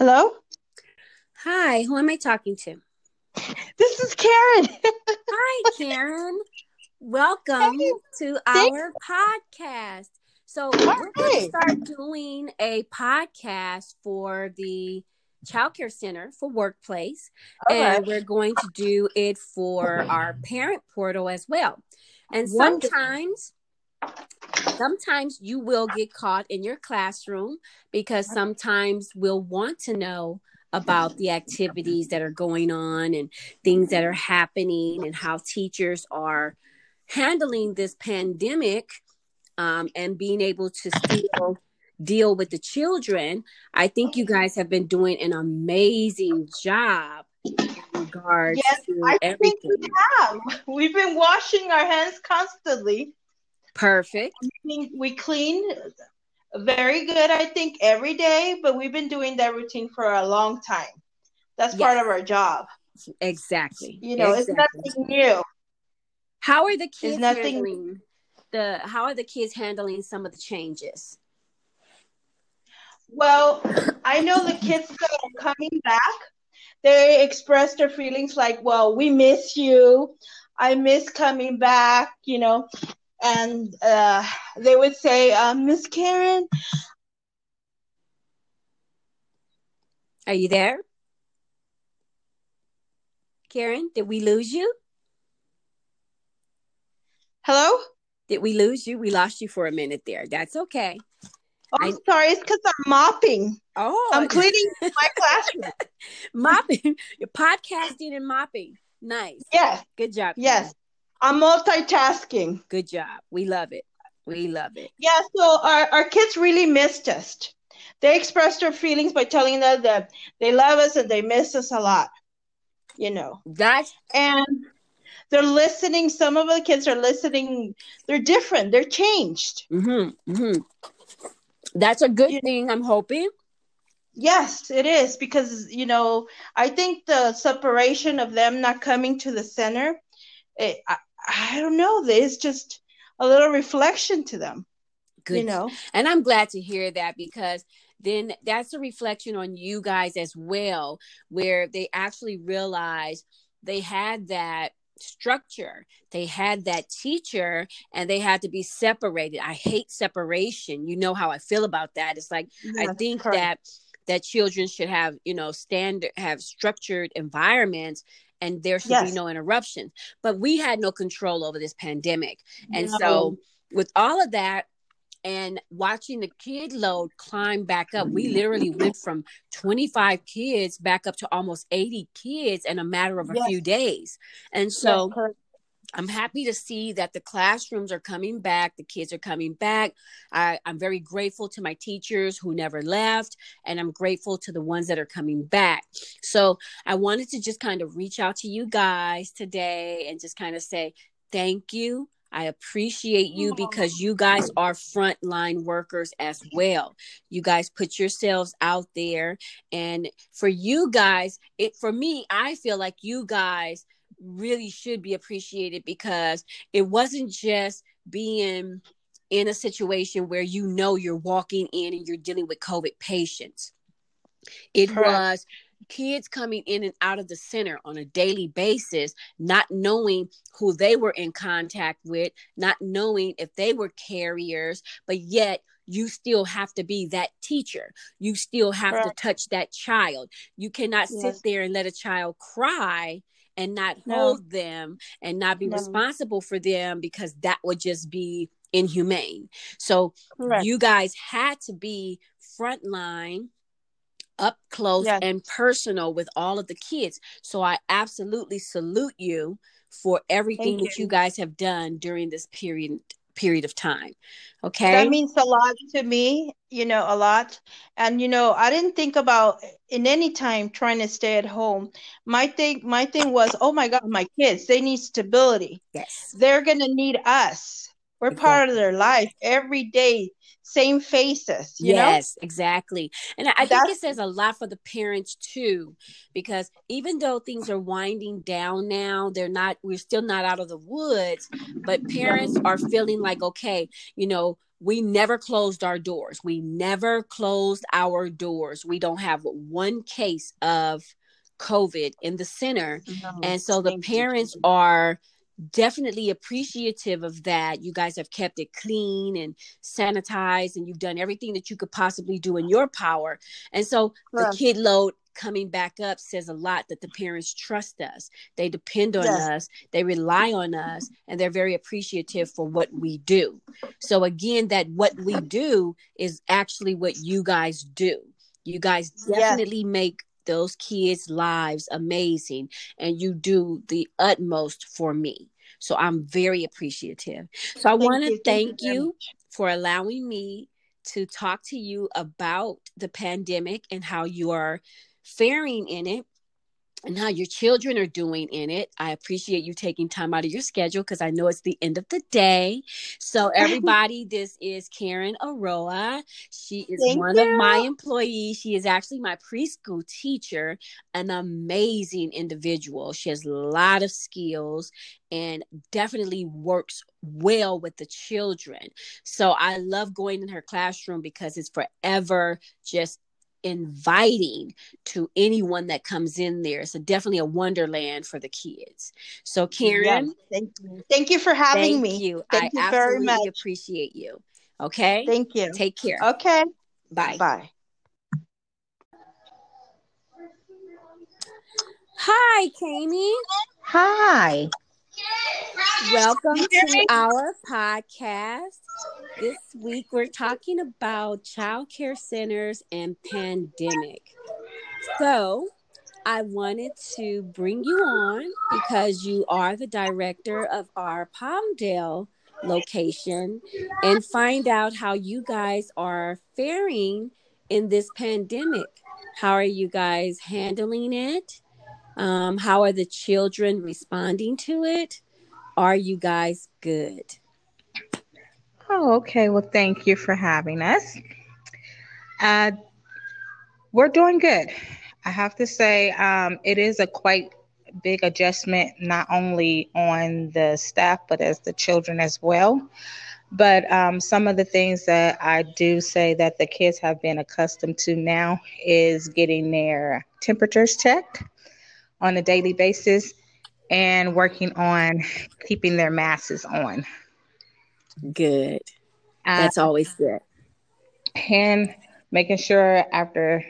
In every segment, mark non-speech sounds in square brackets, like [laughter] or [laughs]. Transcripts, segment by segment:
Hello? Hi, who am I talking to? This is Karen. [laughs] Hi, Karen. Welcome Hey, to our podcast. So, we're going to start doing a podcast for the Child Care Center for Workplace, and we're going to do it for our parent portal as well. And Wonderful. sometimes sometimes you will get caught in your classroom because sometimes we'll want to know about the activities that are going on and things that are happening and how teachers are handling this pandemic um, and being able to still deal with the children. I think you guys have been doing an amazing job in regards Yes, I think we have. We've been washing our hands constantly. Perfect. We clean very good, I think, every day, but we've been doing that routine for a long time. That's part of our job. Exactly. You know, exactly. it's nothing new. How are the kids nothing- handling the how are the kids handling some of the changes? Well, I know the kids that are coming back, they express their feelings like, well, we miss you. I miss coming back, you know. And uh, they would say, uh, Miss Karen, Are you there? Karen, did we lose you? hello? Did we lose you? We lost you for a minute there. That's okay. Oh, I- sorry, it's because I'm mopping. Oh, I'm cleaning my classroom. [laughs] mopping. You're podcasting and mopping. Nice. Yes, Good job. Yes. I'm multitasking. Good job. We love it. We love it. Yeah, so our, our kids really missed us. They expressed their feelings by telling us that they love us and they miss us a lot, you know. That's And they're listening. Some of the kids are listening. They're different. They're changed. mm-hmm, mm-hmm. That's a good You- thing, I'm hoping. Yes, it is because you know I think the separation of them not coming to the center, it, I, don't know. It's just a little reflection to them. Good You know. And I'm glad to hear that because then that's a reflection on you guys as well, where they actually realize they had that structure, they had that teacher, and they had to be separated. I hate separation. You know how I feel about that. It's like I think correct. that that children should have, you know, standard have structured environments and there should be no interruptions. But we had no control over this pandemic. And No. so with all of that and watching the kid load climb back up, we literally went from 25 kids back up to almost 80 kids in a matter of a Yes. few days. And so correct. I'm happy to see that the classrooms are coming back, the kids are coming back. I, I'm very grateful to my teachers who never left, and I'm grateful to the ones that are coming back. So I wanted to just kind of reach out to you guys today and just kind of say thank you. I appreciate you because you guys are frontline workers as well. You guys put yourselves out there. And for you guys, it for me, I feel like you guys really should be appreciated because it wasn't just being in a situation where you know you're walking in and you're dealing with COVID patients. It Correct. was kids coming in and out of the center on a daily basis, not knowing who they were in contact with, not knowing if they were carriers, but yet you still have to be that teacher. You still have to touch that child. You cannot Yes. sit there and let a child cry and not No. hold them and not be No. responsible for them because that would just be inhumane. So Correct. you guys had to be frontline up close Yes. and personal with all of the kids so i absolutely salute you for everything Thank that you. you guys have done during this period period of time okay That means a lot to me, you know, a lot. And you know, I didn't think about in any time trying to stay at home. My thing my thing was, oh my God, my kids, they need stability. yes They're gonna need us. We're part of their life every day, same faces. yes, know? exactly. And I, I think it says a lot for the parents too, because even though things are winding down now, they're not, we're still not out of the woods, but parents are feeling like, okay, you know, we never closed our doors. We never closed our doors. We don't have one case of COVID in the center. No, and so the parents are definitely appreciative of that. You guys have kept it clean and sanitized, and you've done everything that you could possibly do in your power. And so the kid load coming back up says a lot that the parents trust us. They depend on yes. us, they rely on us, and they're very appreciative for what we do. So, again, that what we do is actually what you guys do. You guys definitely yes. make those kids' lives amazing, and you do the utmost for me. So I'm very appreciative. So I want to thank, you, you for allowing me to talk to you about the pandemic and how you are faring in it and how your children are doing in it. I appreciate you taking time out of your schedule because I know it's the end of the day. So, [laughs] everybody, this is Karen Aroa. She is Thank one you. of my employees. She is actually my preschool teacher, an amazing individual. She has a lot of skills and definitely works well with the children. So, I love going in her classroom because it's forever just inviting to anyone that comes in there. It's a, definitely a wonderland for the kids. So, Karen, yes, thank you. Thank you for having thank me. You. Thank I you very much. appreciate you. Okay. Thank you. Take care. Okay. Bye. Bye. Hi, Kami. Hi. Welcome to our podcast. This week we're talking about child care centers and pandemic. So, I wanted to bring you on because you are the director of our Palmdale location and find out how you guys are faring in this pandemic. How are you guys handling it? Um, how are the children responding to it? Are you guys good? Oh, okay. Well, thank you for having us. Uh, we're doing good. I have to say, um, it is a quite big adjustment, not only on the staff, but as the children as well. But um, some of the things that I do say that the kids have been accustomed to now is getting their temperatures checked on a daily basis and working on keeping their masses on. Good. That's uh, always good. And making sure after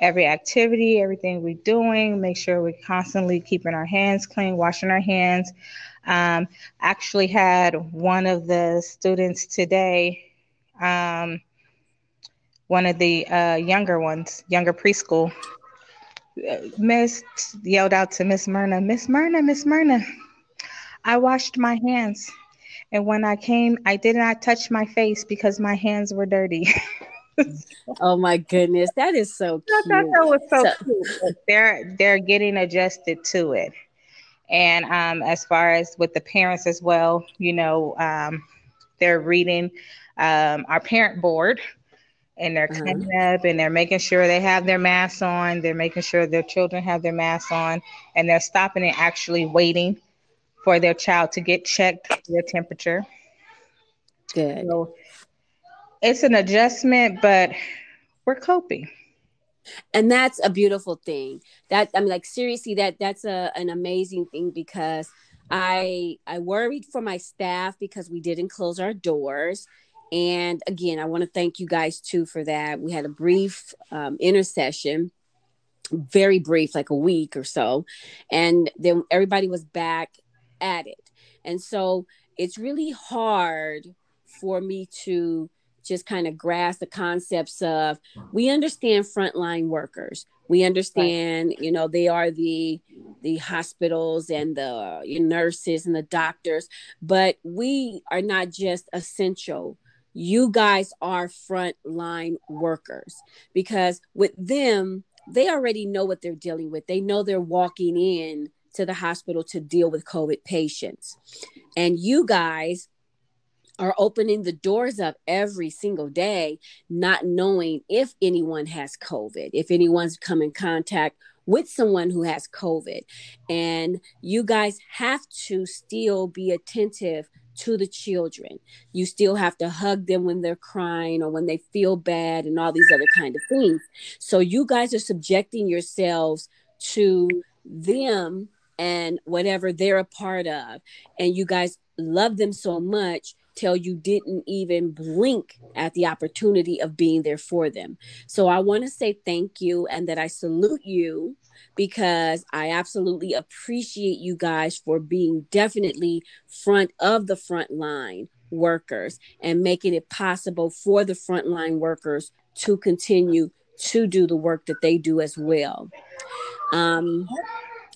every activity, everything we're doing, make sure we're constantly keeping our hands clean, washing our hands. Um, actually had one of the students today, um, one of the uh, younger ones, younger preschool, Miss yelled out to Miss Myrna, Miss Myrna, Miss Myrna, I washed my hands. And when I came, I did not touch my face because my hands were dirty. [laughs] oh my goodness, that is so cute. I thought that was so, so cute. They're they're getting adjusted to it. And um, as far as with the parents as well, you know, um, they're reading um, our parent board and they're uh-huh. up and they're making sure they have their masks on. They're making sure their children have their masks on, and they're stopping and actually waiting for their child to get checked their temperature. Good. So it's an adjustment, but we're coping. And that's a beautiful thing. That I mean, like seriously, that that's a an amazing thing because I I worried for my staff because we didn't close our doors and again, I want to thank you guys too for that. We had a brief um, intercession, very brief, like a week or so. And then everybody was back at it. And so it's really hard for me to just kind of grasp the concepts of we understand frontline workers we understand right. you know they are the the hospitals and the nurses and the doctors but we are not just essential you guys are frontline workers because with them, they already know what they're dealing with. They know they're walking in to the hospital to deal with COVID patients. And you guys are opening the doors up every single day, not knowing if anyone has COVID, if anyone's come in contact with someone who has COVID. And you guys have to still be attentive to the children. You still have to hug them when they're crying or when they feel bad and all these other kind of things. So you guys are subjecting yourselves to them and whatever they're a part of. And you guys love them so much till you didn't even blink at the opportunity of being there for them. So I want to say thank you and that I salute you because I absolutely appreciate you guys for being definitely front of the front line workers and making it possible for the frontline workers to continue to do the work that they do as well. Um,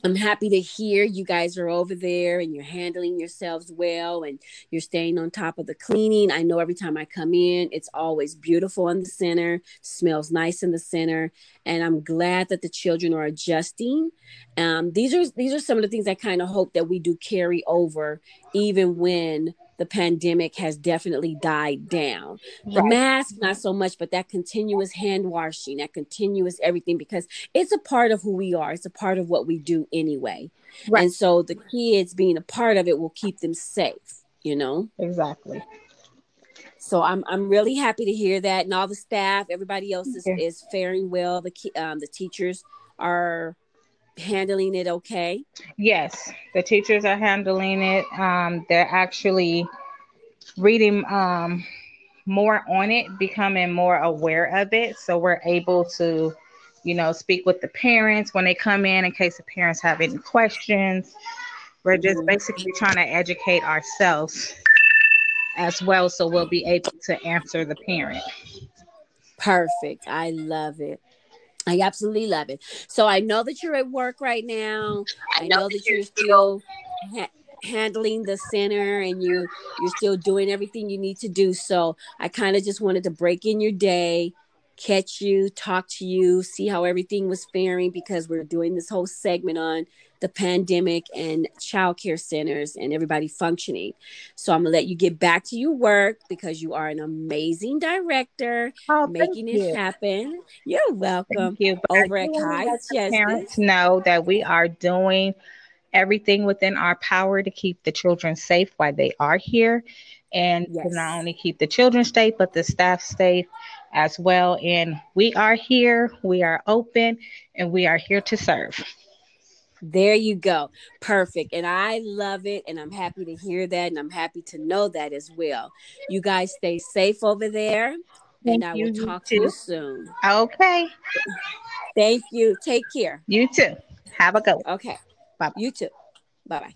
I'm happy to hear you guys are over there and you're handling yourselves well and you're staying on top of the cleaning. I know every time I come in, it's always beautiful in the center, smells nice in the center, and I'm glad that the children are adjusting. Um, these are these are some of the things I kind of hope that we do carry over, even when the pandemic has definitely died down. The right. mask, not so much, but that continuous hand washing, that continuous everything, because it's a part of who we are. It's a part of what we do anyway. Right. And so the kids being a part of it will keep them safe, you know? Exactly. So I'm I'm really happy to hear that, and all the staff, everybody else is, is faring well. The um, the teachers are handling it okay? Yes, the teachers are handling it. Um, they're actually reading um, more on it, becoming more aware of it. So we're able to, you know, speak with the parents when they come in in case the parents have any questions. We're just mm-hmm. basically trying to educate ourselves as well so we'll be able to answer the parent. Perfect. I love it. I absolutely love it. So I know that you're at work right now. I know that you're still ha- handling the center and you you're still doing everything you need to do. So I kind of just wanted to break in your day, catch you, talk to you, see how everything was faring because we're doing this whole segment on the pandemic and childcare centers and everybody functioning. So I'm gonna let you get back to your work because you are an amazing director, oh, making it you. happen. You're welcome. Thank you. Over at Kai's Parents know that we are doing everything within our power to keep the children safe while they are here and yes. to not only keep the children safe but the staff safe as well and we are here we are open and we are here to serve there you go. Perfect. And I love it. And I'm happy to hear that. And I'm happy to know that as well. You guys stay safe over there. Thank and I will talk to you soon. Okay. Thank you. Take care. You too. Have a good one. Okay. Bye. You too. Bye bye.